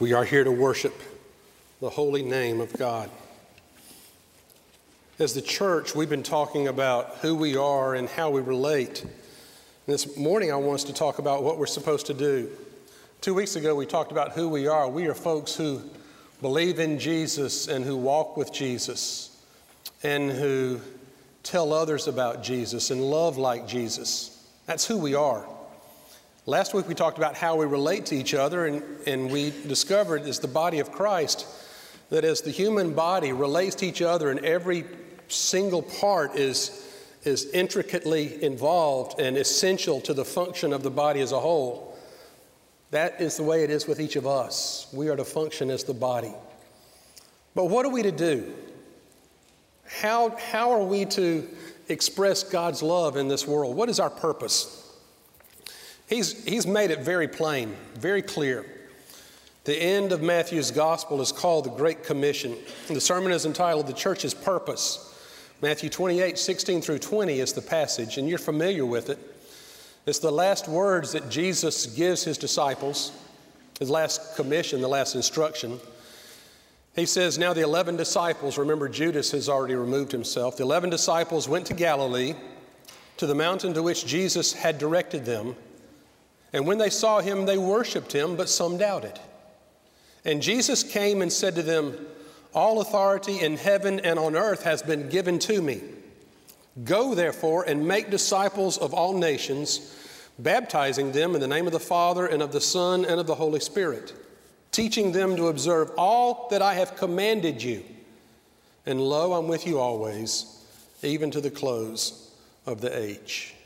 We are here to worship the holy name of God. As the church, we've been talking about who we are and how we relate. This morning, I want us to talk about what we're supposed to do. Two weeks ago, we talked about who we are. We are folks who believe in Jesus and who walk with Jesus and who tell others about Jesus and love like Jesus. That's who we are. Last week we talked about how we relate to each other, and, and we discovered as the body of Christ that as the human body relates to each other and every single part is, is intricately involved and essential to the function of the body as a whole, that is the way it is with each of us. We are to function as the body. But what are we to do? How, how are we to express God's love in this world? What is our purpose? He's, he's made it very plain, very clear. The end of Matthew's gospel is called the Great Commission. The sermon is entitled The Church's Purpose. Matthew 28, 16 through 20 is the passage, and you're familiar with it. It's the last words that Jesus gives his disciples, his last commission, the last instruction. He says, Now the 11 disciples, remember Judas has already removed himself, the 11 disciples went to Galilee, to the mountain to which Jesus had directed them. And when they saw him, they worshiped him, but some doubted. And Jesus came and said to them, All authority in heaven and on earth has been given to me. Go therefore and make disciples of all nations, baptizing them in the name of the Father and of the Son and of the Holy Spirit, teaching them to observe all that I have commanded you. And lo, I'm with you always, even to the close of the age.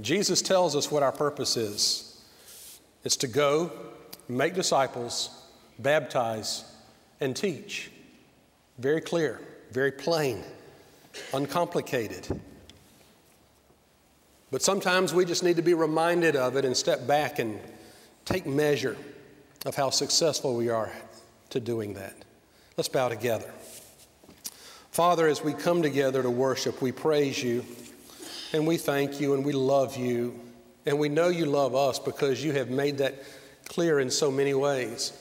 Jesus tells us what our purpose is it's to go, make disciples, baptize, and teach. Very clear, very plain, uncomplicated. But sometimes we just need to be reminded of it and step back and take measure of how successful we are to doing that. Let's bow together. Father, as we come together to worship, we praise you. And we thank you and we love you. And we know you love us because you have made that clear in so many ways.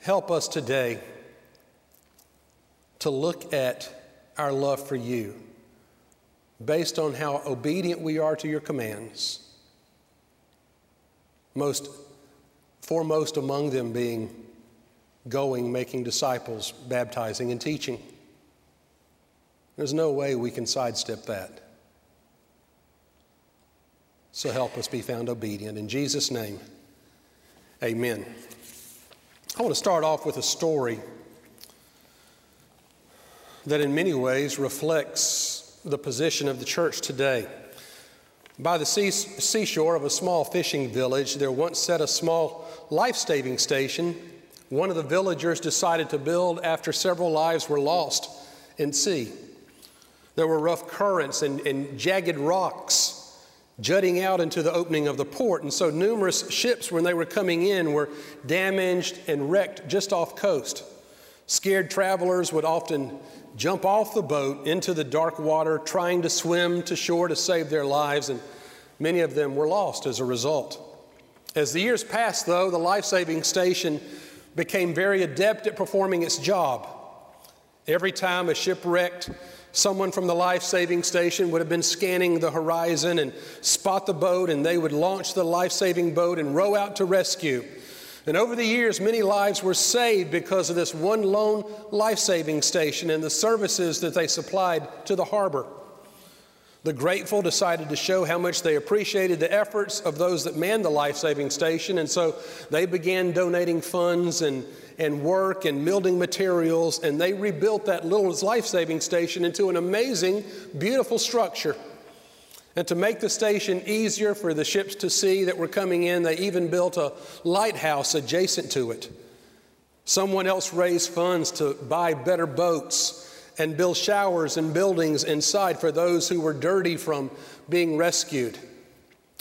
Help us today to look at our love for you based on how obedient we are to your commands. Most foremost among them being going, making disciples, baptizing, and teaching. There's no way we can sidestep that. So help us be found obedient. In Jesus' name, amen. I want to start off with a story that in many ways reflects the position of the church today. By the sea, seashore of a small fishing village, there once sat a small life saving station. One of the villagers decided to build after several lives were lost in sea. There were rough currents and, and jagged rocks jutting out into the opening of the port. And so numerous ships, when they were coming in, were damaged and wrecked just off coast. Scared travelers would often jump off the boat into the dark water, trying to swim to shore to save their lives, and many of them were lost as a result. As the years passed, though, the life saving station became very adept at performing its job. Every time a ship wrecked, Someone from the life saving station would have been scanning the horizon and spot the boat, and they would launch the life saving boat and row out to rescue. And over the years, many lives were saved because of this one lone life saving station and the services that they supplied to the harbor. The grateful decided to show how much they appreciated the efforts of those that manned the life saving station, and so they began donating funds and, and work and building materials, and they rebuilt that little life saving station into an amazing, beautiful structure. And to make the station easier for the ships to see that were coming in, they even built a lighthouse adjacent to it. Someone else raised funds to buy better boats and build showers and buildings inside for those who were dirty from being rescued,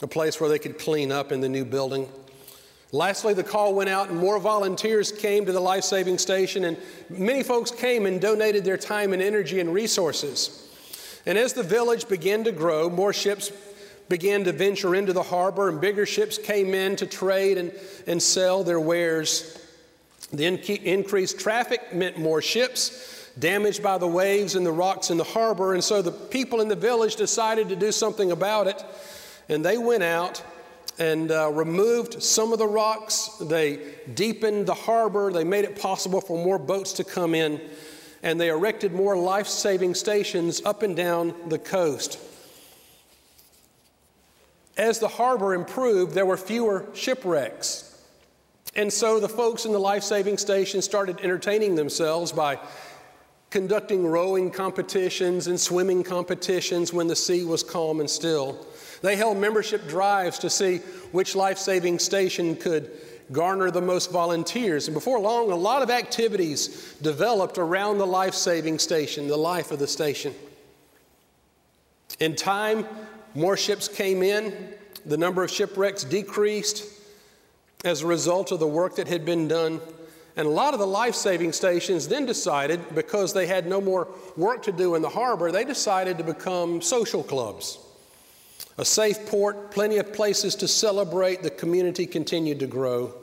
a place where they could clean up in the new building. Lastly, the call went out, and more volunteers came to the life saving station, and many folks came and donated their time and energy and resources. And as the village began to grow, more ships began to venture into the harbor, and bigger ships came in to trade and, and sell their wares. The in- increased traffic meant more ships damaged by the waves and the rocks in the harbor, and so the people in the village decided to do something about it, and they went out and uh, removed some of the rocks. They deepened the harbor. They made it possible for more boats to come in. And they erected more life saving stations up and down the coast. As the harbor improved, there were fewer shipwrecks. And so the folks in the life saving station started entertaining themselves by conducting rowing competitions and swimming competitions when the sea was calm and still. They held membership drives to see which life saving station could garner the most volunteers. And before long, a lot of activities developed around the life saving station, the life of the station. In time, more ships came in, the number of shipwrecks decreased as a result of the work that had been done. And a lot of the life saving stations then decided, because they had no more work to do in the harbor, they decided to become social clubs a safe port, plenty of places to celebrate. The community continued to grow.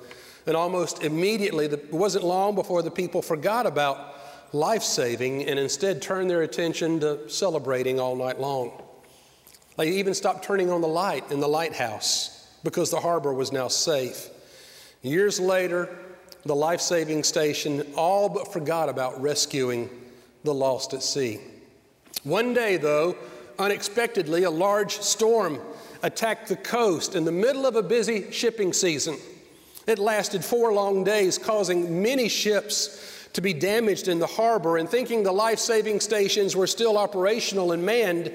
And almost immediately, it wasn't long before the people forgot about life saving and instead turned their attention to celebrating all night long. They even stopped turning on the light in the lighthouse because the harbor was now safe. Years later, the life saving station all but forgot about rescuing the lost at sea. One day, though, unexpectedly, a large storm attacked the coast in the middle of a busy shipping season. It lasted four long days, causing many ships to be damaged in the harbor. And thinking the life saving stations were still operational and manned,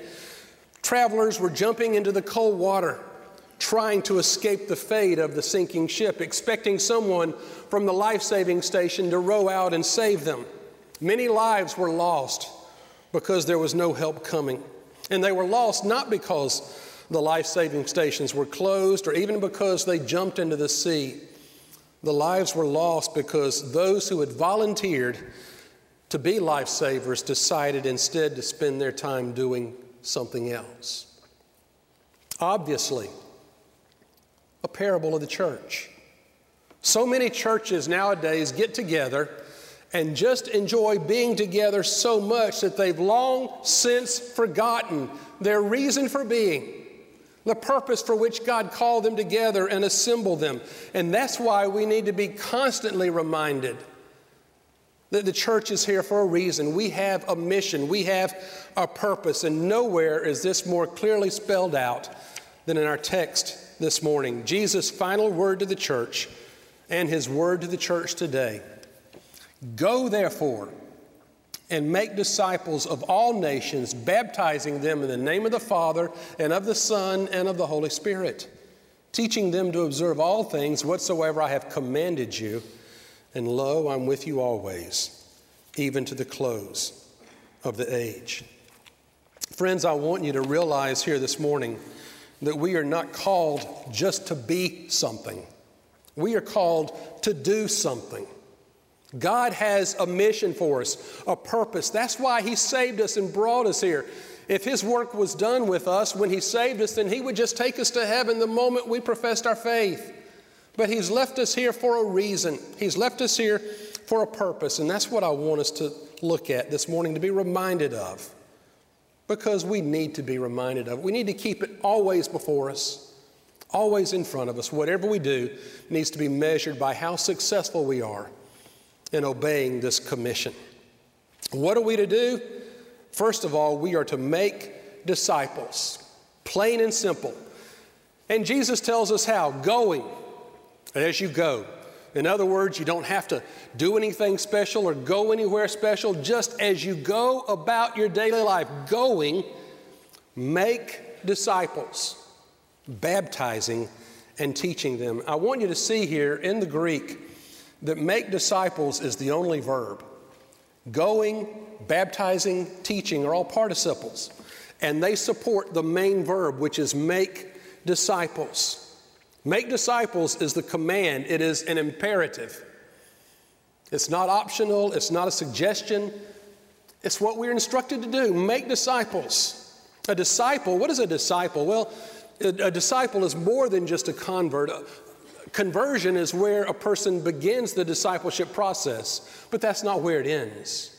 travelers were jumping into the cold water, trying to escape the fate of the sinking ship, expecting someone from the life saving station to row out and save them. Many lives were lost because there was no help coming. And they were lost not because the life saving stations were closed or even because they jumped into the sea. The lives were lost because those who had volunteered to be lifesavers decided instead to spend their time doing something else. Obviously, a parable of the church. So many churches nowadays get together and just enjoy being together so much that they've long since forgotten their reason for being, the purpose for which God called them together and assembled them. And that's why we need to be constantly reminded that the church is here for a reason. We have a mission, we have a purpose, and nowhere is this more clearly spelled out than in our text this morning. Jesus' final word to the church and his word to the church today. Go therefore and make disciples of all nations, baptizing them in the name of the Father and of the Son and of the Holy Spirit, teaching them to observe all things whatsoever I have commanded you. And lo, I'm with you always, even to the close of the age. Friends, I want you to realize here this morning that we are not called just to be something, we are called to do something. God has a mission for us, a purpose. That's why He saved us and brought us here. If His work was done with us when He saved us, then He would just take us to heaven the moment we professed our faith. But He's left us here for a reason, He's left us here for a purpose. And that's what I want us to look at this morning, to be reminded of. Because we need to be reminded of. It. We need to keep it always before us, always in front of us. Whatever we do needs to be measured by how successful we are in obeying this commission. What are we to do? First of all, we are to make disciples, plain and simple. And Jesus tells us how going as you go. In other words, you don't have to do anything special or go anywhere special. Just as you go about your daily life, going, make disciples, baptizing and teaching them. I want you to see here in the Greek that make disciples is the only verb. Going, baptizing, teaching are all participles, and they support the main verb, which is make disciples. Make disciples is the command, it is an imperative. It's not optional, it's not a suggestion, it's what we're instructed to do. Make disciples. A disciple, what is a disciple? Well, A, disciple is more than just a convert. Conversion is where a person begins the discipleship process, but that's not where it ends.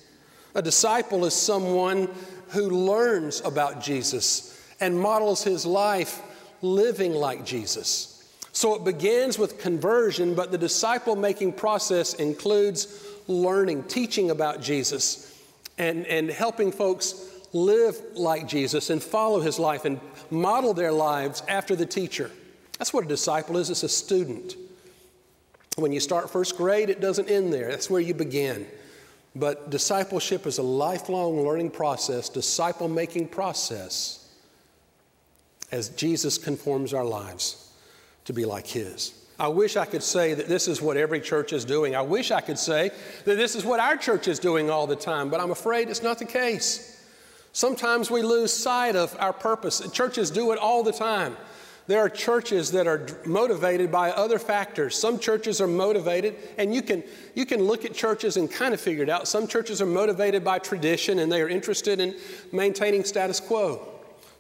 A disciple is someone who learns about Jesus and models his life living like Jesus. So it begins with conversion, but the disciple making process includes learning, teaching about Jesus, and, and helping folks live like Jesus and follow his life and model their lives after the teacher. That's what a disciple is it's a student. When you start first grade, it doesn't end there, that's where you begin. But discipleship is a lifelong learning process, disciple making process, as Jesus conforms our lives to be like His. I wish I could say that this is what every church is doing. I wish I could say that this is what our church is doing all the time, but I'm afraid it's not the case. Sometimes we lose sight of our purpose. Churches do it all the time. There are churches that are motivated by other factors. Some churches are motivated, and you can, you can look at churches and kind of figure it out. Some churches are motivated by tradition and they are interested in maintaining status quo.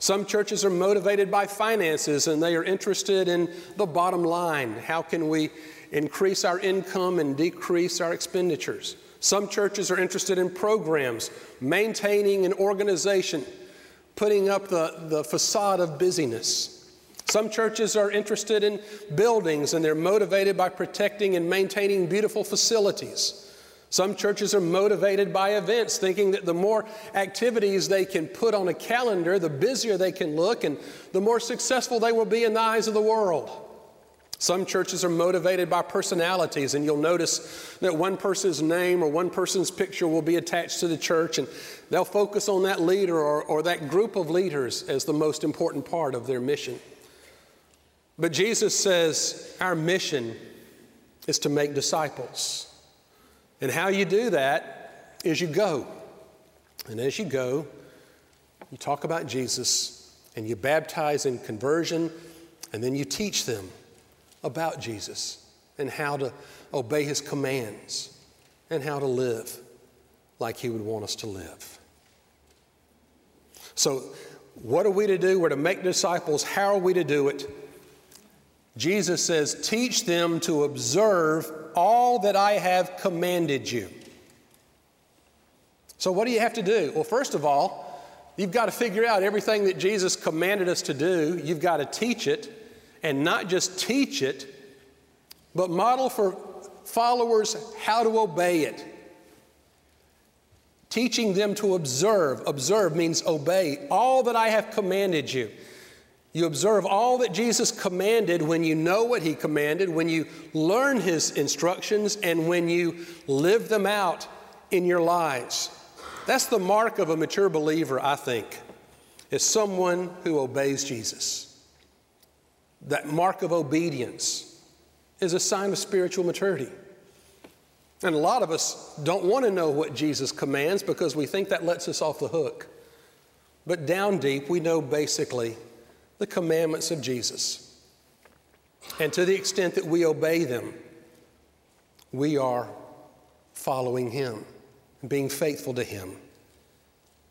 Some churches are motivated by finances and they are interested in the bottom line. How can we increase our income and decrease our expenditures? Some churches are interested in programs, maintaining an organization, putting up the, the facade of busyness. Some churches are interested in buildings and they're motivated by protecting and maintaining beautiful facilities. Some churches are motivated by events, thinking that the more activities they can put on a calendar, the busier they can look and the more successful they will be in the eyes of the world. Some churches are motivated by personalities, and you'll notice that one person's name or one person's picture will be attached to the church, and they'll focus on that leader or, or that group of leaders as the most important part of their mission. But Jesus says our mission is to make disciples. And how you do that is you go. And as you go, you talk about Jesus and you baptize in conversion, and then you teach them about Jesus and how to obey his commands and how to live like he would want us to live. So, what are we to do? We're to make disciples. How are we to do it? Jesus says, Teach them to observe all that I have commanded you. So, what do you have to do? Well, first of all, you've got to figure out everything that Jesus commanded us to do. You've got to teach it, and not just teach it, but model for followers how to obey it. Teaching them to observe. Observe means obey all that I have commanded you. You observe all that Jesus commanded when you know what he commanded, when you learn his instructions, and when you live them out in your lives. That's the mark of a mature believer, I think, is someone who obeys Jesus. That mark of obedience is a sign of spiritual maturity. And a lot of us don't want to know what Jesus commands because we think that lets us off the hook. But down deep, we know basically the commandments of Jesus. And to the extent that we obey them, we are following Him, being faithful to Him.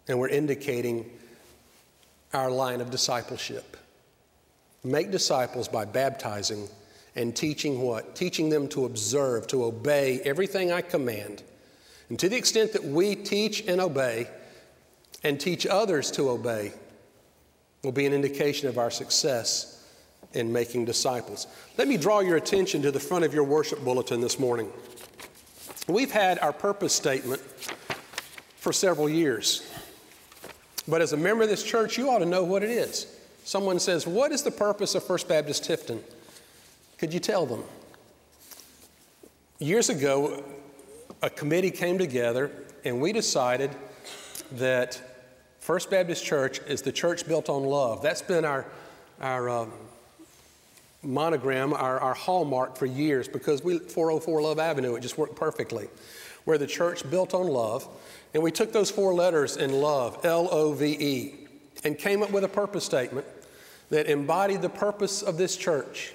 And we're indicating our line of discipleship. Make disciples by baptizing and teaching what? Teaching them to observe, to obey everything I command. And to the extent that we teach and obey and teach others to obey, will be an indication of our success in making disciples. Let me draw your attention to the front of your worship bulletin this morning. We've had our purpose statement for several years. But as a member of this church, you ought to know what it is. Someone says, What is the purpose of First Baptist Tifton? Could you tell them? Years ago, a committee came together and we decided that First Baptist Church is the church built on love. That's been our, our um, monogram, our, our hallmark for years because we 404 Love Avenue, it just worked perfectly. We're the church built on love. And we took those four letters in love, L O V E, and came up with a purpose statement that embodied the purpose of this church.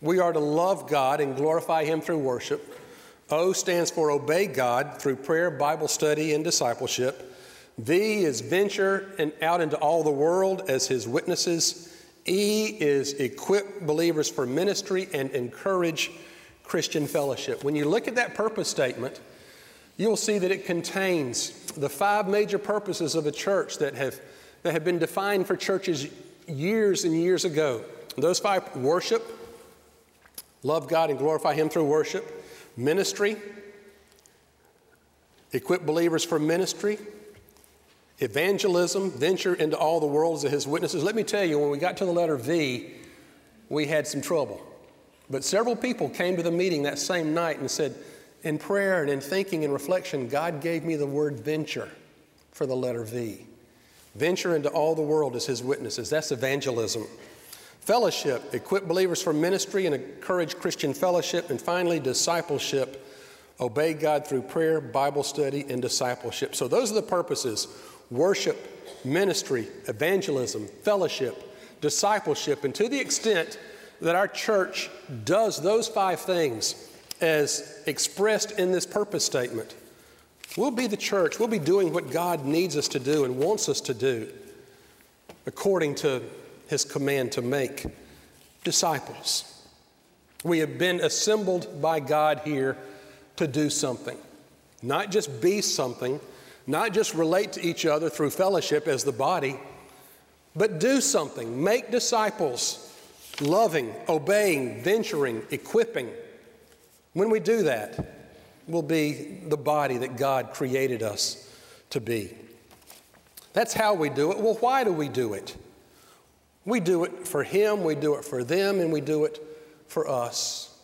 We are to love God and glorify Him through worship. O stands for obey God through prayer, Bible study, and discipleship. V is venture and out into all the world as his witnesses. E is equip believers for ministry and encourage Christian fellowship. When you look at that purpose statement, you'll see that it contains the five major purposes of a church that have, that have been defined for churches years and years ago. Those five worship, love God and glorify Him through worship, ministry, equip believers for ministry, evangelism, venture into all the worlds as His witnesses. Let me tell you, when we got to the letter V, we had some trouble. But several people came to the meeting that same night and said, in prayer and in thinking and reflection, God gave me the word venture for the letter V. Venture into all the world as his witnesses. That's evangelism. Fellowship, equip believers for ministry and encourage Christian fellowship. And finally, discipleship, obey God through prayer, Bible study, and discipleship. So those are the purposes worship, ministry, evangelism, fellowship, discipleship. And to the extent that our church does those five things as expressed in this purpose statement, we'll be the church. We'll be doing what God needs us to do and wants us to do according to his command to make disciples. We have been assembled by God here to do something, not just be something, not just relate to each other through fellowship as the body, but do something, make disciples loving, obeying, venturing, equipping. When we do that, we'll be the body that God created us to be. That's how we do it. Well, why do we do it? We do it for Him, we do it for them, and we do it for us.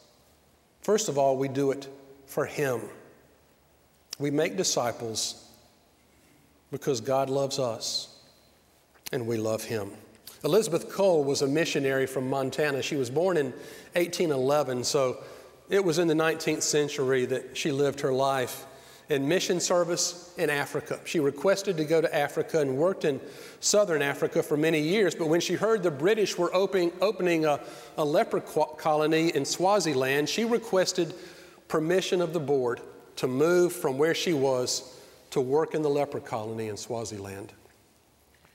First of all, we do it for Him. We make disciples because God loves us and we love Him. Elizabeth Cole was a missionary from Montana. She was born in 1811, so it was in the 19th century that she lived her life in mission service in Africa. She requested to go to Africa and worked in southern Africa for many years, but when she heard the British were opening, opening a, a leper colony in Swaziland, she requested permission of the board to move from where she was to work in the leper colony in Swaziland.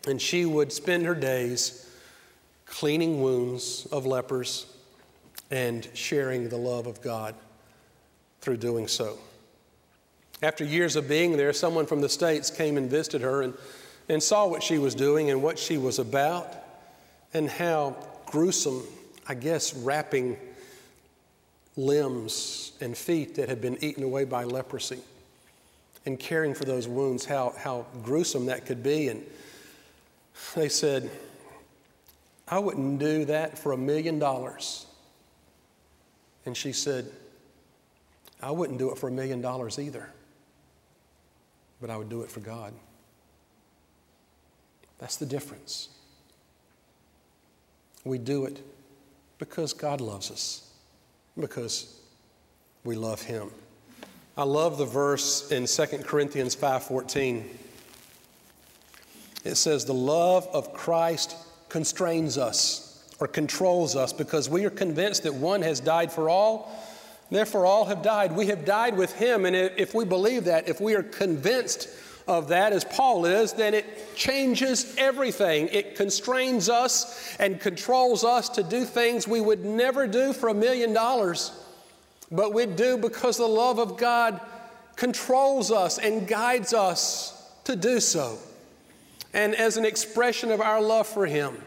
And she would spend her days cleaning wounds of lepers and sharing the love of God through doing so. After years of being there, someone from the States came and visited her and, and saw what she was doing and what she was about and how gruesome, I guess, wrapping limbs and feet that had been eaten away by leprosy and caring for those wounds, how, how gruesome that could be. And they said, I wouldn't do that for a million dollars. And she said, I wouldn't do it for a million dollars either, but I would do it for God. That's the difference. We do it because God loves us, because we love Him. I love the verse in 2 Corinthians 5:14 it says, The love of Christ constrains us or controls us because we are convinced that one has died for all, therefore all have died. We have died with him. And if we believe that, if we are convinced of that, as Paul is, then it changes everything. It constrains us and controls us to do things we would never do for a million dollars, but we do because the love of God controls us and guides us to do so. And as an expression of our love for Him,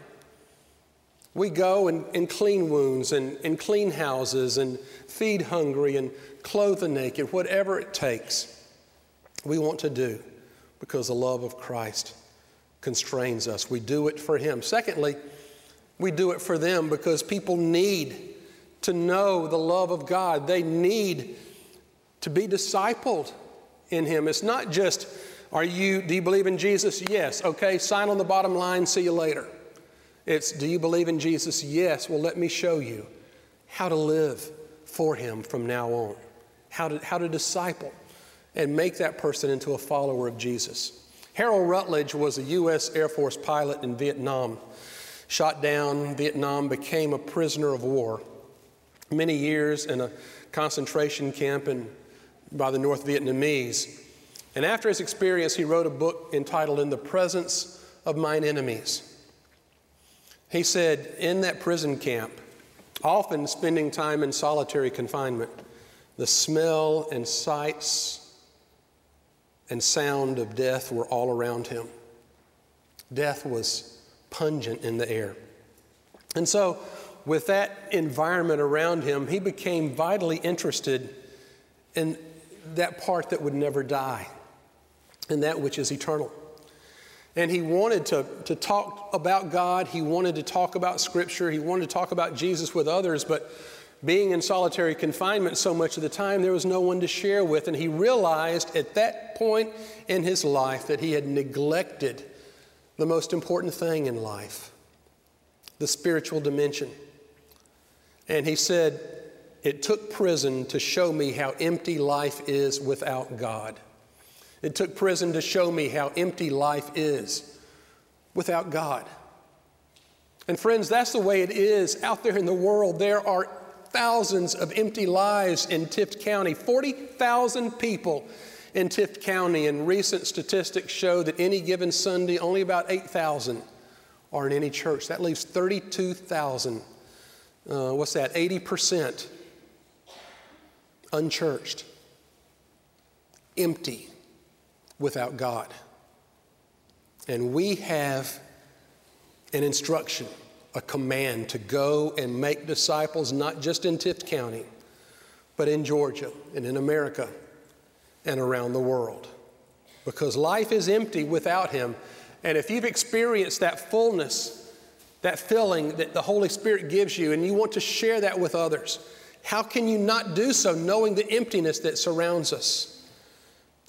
we go and, and clean wounds and, and clean houses and feed hungry and clothe the naked, whatever it takes. We want to do because the love of Christ constrains us. We do it for Him. Secondly, we do it for them because people need to know the love of God. They need to be discipled in Him. It's not just are you, do you believe in Jesus? Yes. Okay, sign on the bottom line, see you later. It's, do you believe in Jesus? Yes. Well, let me show you how to live for Him from now on, how to, how to disciple and make that person into a follower of Jesus. Harold Rutledge was a U.S. Air Force pilot in Vietnam. Shot down, Vietnam, became a prisoner of war. Many years in a concentration camp in, by the North Vietnamese. And after his experience, he wrote a book entitled In the Presence of Mine Enemies. He said, in that prison camp, often spending time in solitary confinement, the smell and sights and sound of death were all around him. Death was pungent in the air. And so, with that environment around him, he became vitally interested in that part that would never die, and that which is eternal. And he wanted to, to talk about God, he wanted to talk about Scripture, he wanted to talk about Jesus with others, but being in solitary confinement so much of the time, there was no one to share with. And he realized at that point in his life that he had neglected the most important thing in life the spiritual dimension. And he said, It took prison to show me how empty life is without God. It took prison to show me how empty life is without God. And friends, that's the way it is out there in the world. There are thousands of empty lives in Tift County, 40,000 people in Tift County, and recent statistics show that any given Sunday, only about 8,000 are in any church. That leaves 32,000. Uh, what's that? 80% unchurched, empty, without God. And we have an instruction, a command to go and make disciples, not just in Tift County, but in Georgia and in America and around the world. Because life is empty without Him. And if you've experienced that fullness, that filling that the Holy Spirit gives you, and you want to share that with others, how can you not do so knowing the emptiness that surrounds us?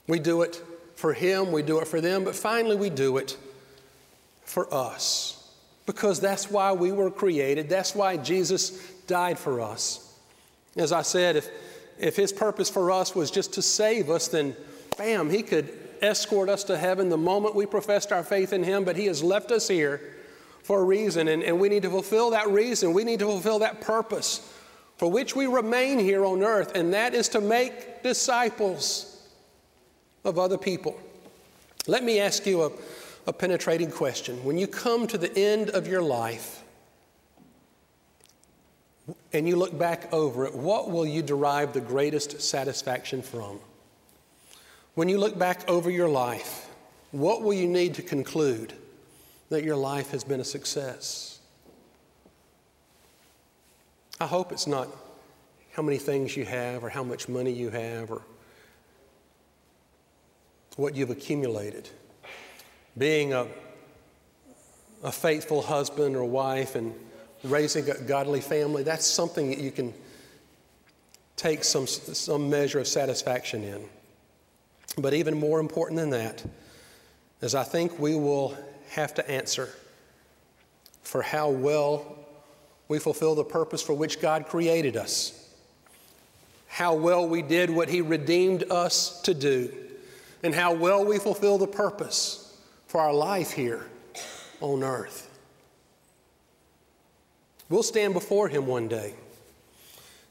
We do it for Him, we do it for them, but finally we do it for us. Because that's why we were created, that's why Jesus died for us. As I said, if if his purpose for us was just to save us, then bam, he could escort us to heaven the moment we professed our faith in him, but he has left us here for a reason, and, and we need to fulfill that reason. We need to fulfill that purpose for which we remain here on earth, and that is to make disciples of other people. Let me ask you a, a penetrating question. When you come to the end of your life, and you look back over it, what will you derive the greatest satisfaction from? When you look back over your life, what will you need to conclude that your life has been a success? I hope it's not how many things you have or how much money you have or what you've accumulated. Being a, a faithful husband or wife and raising a godly family, that's something that you can take some, some measure of satisfaction in. But even more important than that is I think we will have to answer for how well we fulfill the purpose for which God created us, how well we did what He redeemed us to do, and how well we fulfill the purpose for our life here on earth. We'll stand before him one day,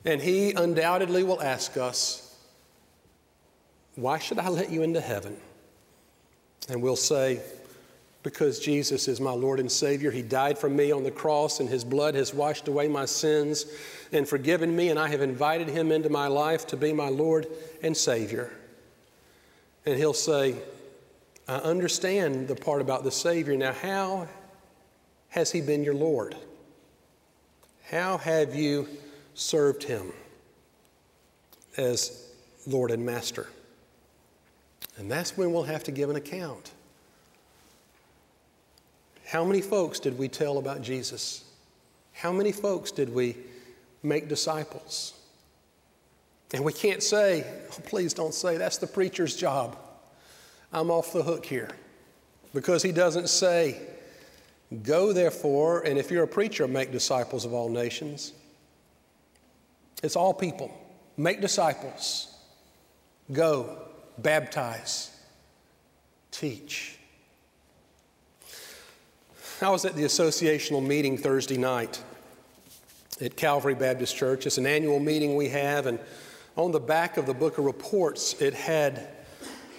and he undoubtedly will ask us, Why should I let you into heaven? And we'll say, Because Jesus is my Lord and Savior. He died for me on the cross, and his blood has washed away my sins and forgiven me, and I have invited him into my life to be my Lord and Savior. And he'll say, I understand the part about the Savior. Now, how has he been your Lord? How have you served him as Lord and Master? And that's when we'll have to give an account. How many folks did we tell about Jesus? How many folks did we make disciples? And we can't say, oh, please don't say, that's the preacher's job. I'm off the hook here. Because he doesn't say, Go therefore, and if you're a preacher, make disciples of all nations. It's all people. Make disciples. Go, baptize, teach. I was at the associational meeting Thursday night at Calvary Baptist Church. It's an annual meeting we have, and on the back of the book of reports, it had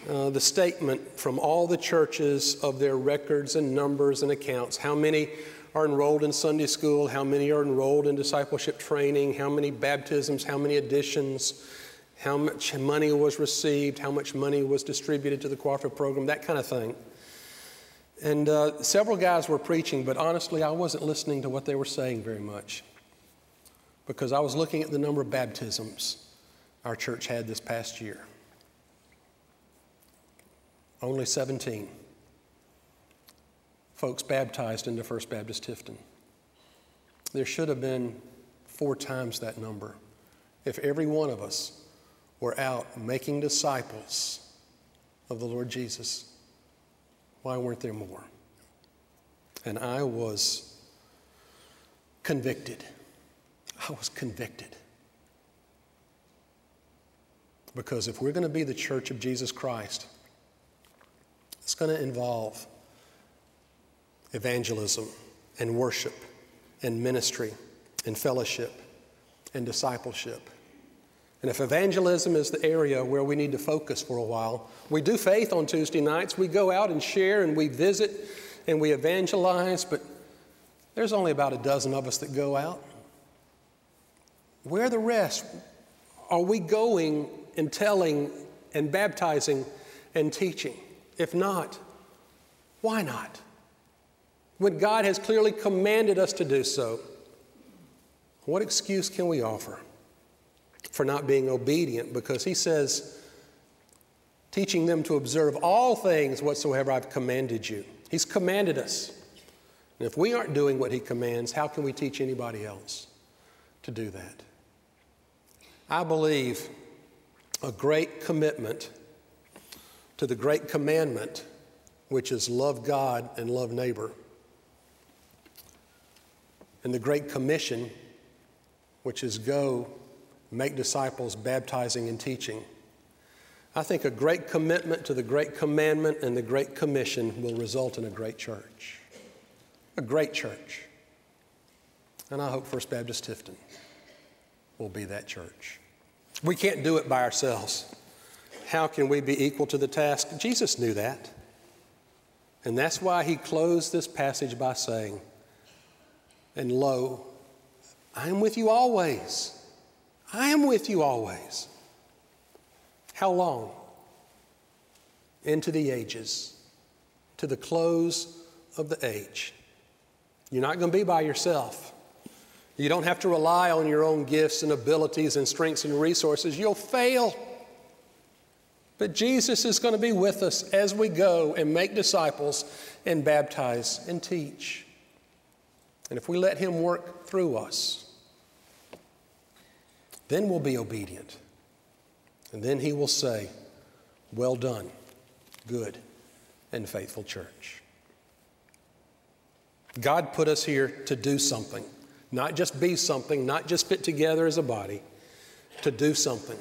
uh, the statement from all the churches of their records and numbers and accounts, how many are enrolled in Sunday school, how many are enrolled in discipleship training, how many baptisms, how many additions, how much money was received, how much money was distributed to the cooperative program, that kind of thing. And uh, several guys were preaching, but honestly, I wasn't listening to what they were saying very much because I was looking at the number of baptisms our church had this past year. Only 17 folks baptized into First Baptist Tifton. There should have been four times that number if every one of us were out making disciples of the Lord Jesus. Why weren't there more? And I was convicted. I was convicted. Because if we're going to be the church of Jesus Christ, it's going to involve evangelism and worship and ministry and fellowship and discipleship. And if evangelism is the area where we need to focus for a while, we do faith on Tuesday nights. We go out and share and we visit and we evangelize, but there's only about a dozen of us that go out. Where the rest? Are we going and telling and baptizing and teaching? If not, why not? When God has clearly commanded us to do so, what excuse can we offer? For not being obedient because he says, teaching them to observe all things whatsoever I've commanded you. He's commanded us. And if we aren't doing what he commands, how can we teach anybody else to do that? I believe a great commitment to the great commandment, which is love God and love neighbor, and the great commission, which is go make disciples, baptizing and teaching. I think a great commitment to the great commandment and the great commission will result in a great church. A great church. And I hope First Baptist Tifton will be that church. We can't do it by ourselves. How can we be equal to the task? Jesus knew that. And that's why he closed this passage by saying, And lo, I am with you always I am with you always. How long? Into the ages, to the close of the age. You're not going to be by yourself. You don't have to rely on your own gifts and abilities and strengths and resources. You'll fail. But Jesus is going to be with us as we go and make disciples and baptize and teach. And if we let Him work through us, then we'll be obedient. And then he will say, Well done, good and faithful church. God put us here to do something, not just be something, not just fit together as a body, to do something,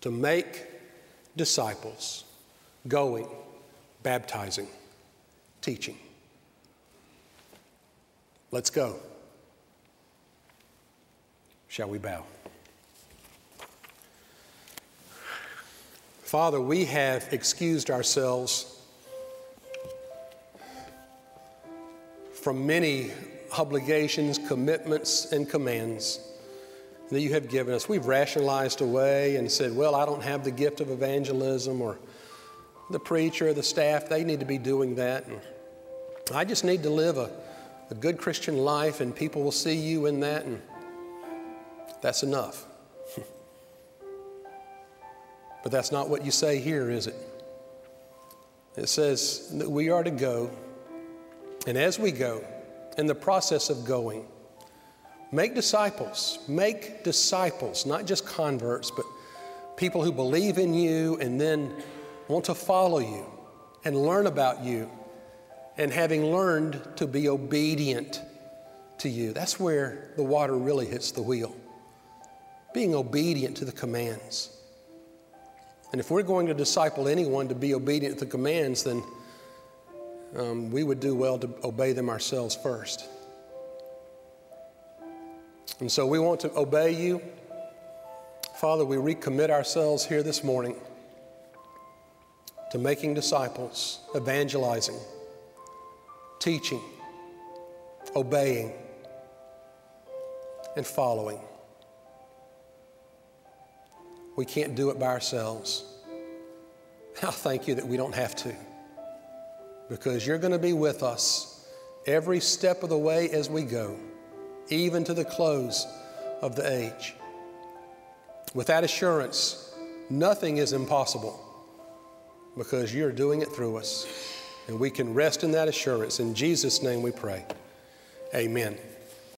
to make disciples, going, baptizing, teaching. Let's go. Shall we bow? Father, we have excused ourselves from many obligations, commitments, and commands that you have given us. We've rationalized away and said, well, I don't have the gift of evangelism, or the preacher, or the staff, they need to be doing that. And I just need to live a, a good Christian life, and people will see you in that, and that's enough. But that's not what you say here, is it? It says that we are to go, and as we go, in the process of going, make disciples. Make disciples, not just converts, but people who believe in you and then want to follow you and learn about you, and having learned to be obedient to you. That's where the water really hits the wheel. Being obedient to the commands. And if we're going to disciple anyone to be obedient to commands, then um, we would do well to obey them ourselves first. And so we want to obey you. Father, we recommit ourselves here this morning to making disciples, evangelizing, teaching, obeying, and following. We can't do it by ourselves. I thank you that we don't have to because you're going to be with us every step of the way as we go, even to the close of the age. With that assurance, nothing is impossible because you're doing it through us. And we can rest in that assurance. In Jesus' name we pray. Amen.